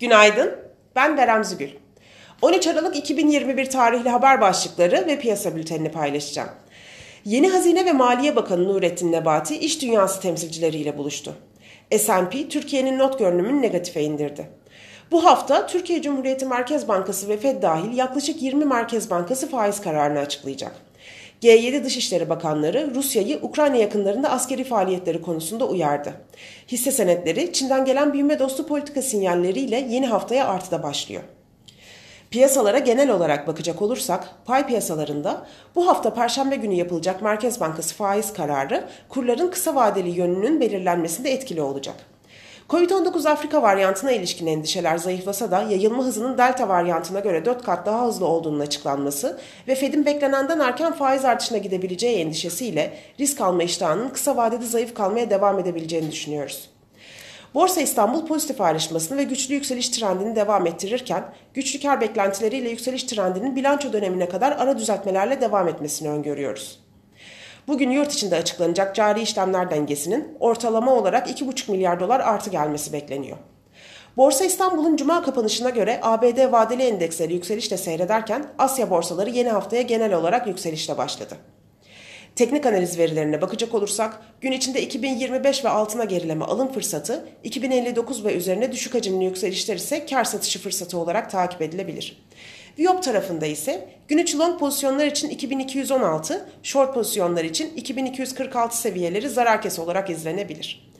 Günaydın, ben Berem Zügül. 13 Aralık 2021 tarihli haber başlıkları ve piyasa bültenini paylaşacağım. Yeni Hazine ve Maliye Bakanı Nurettin Nebati iş dünyası temsilcileriyle buluştu. S&P Türkiye'nin not görünümünü negatife indirdi. Bu hafta Türkiye Cumhuriyeti Merkez Bankası ve Fed dahil yaklaşık 20 Merkez Bankası faiz kararını açıklayacak. G7 Dışişleri Bakanları Rusya'yı Ukrayna yakınlarında askeri faaliyetleri konusunda uyardı. Hisse senetleri Çin'den gelen büyüme dostu politika sinyalleriyle yeni haftaya artıda başlıyor. Piyasalara genel olarak bakacak olursak pay piyasalarında bu hafta perşembe günü yapılacak Merkez Bankası faiz kararı kurların kısa vadeli yönünün belirlenmesinde etkili olacak. Covid-19 Afrika varyantına ilişkin endişeler zayıflasa da yayılma hızının Delta varyantına göre 4 kat daha hızlı olduğunun açıklanması ve Fed'in beklenenden erken faiz artışına gidebileceği endişesiyle risk alma iştahının kısa vadede zayıf kalmaya devam edebileceğini düşünüyoruz. Borsa İstanbul pozitif ayrışmasını ve güçlü yükseliş trendini devam ettirirken, güçlü kar beklentileriyle yükseliş trendinin bilanço dönemine kadar ara düzeltmelerle devam etmesini öngörüyoruz. Bugün yurt içinde açıklanacak cari işlemler dengesinin ortalama olarak 2,5 milyar dolar artı gelmesi bekleniyor. Borsa İstanbul'un cuma kapanışına göre ABD vadeli endeksleri yükselişle seyrederken Asya borsaları yeni haftaya genel olarak yükselişle başladı. Teknik analiz verilerine bakacak olursak gün içinde 2025 ve altına gerileme alım fırsatı, 2059 ve üzerine düşük hacimli yükselişler ise kar satışı fırsatı olarak takip edilebilir. Viyop tarafında ise gün long pozisyonlar için 2216, short pozisyonlar için 2246 seviyeleri zarar kes olarak izlenebilir.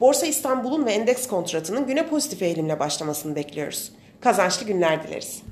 Borsa İstanbul'un ve endeks kontratının güne pozitif eğilimle başlamasını bekliyoruz. Kazançlı günler dileriz.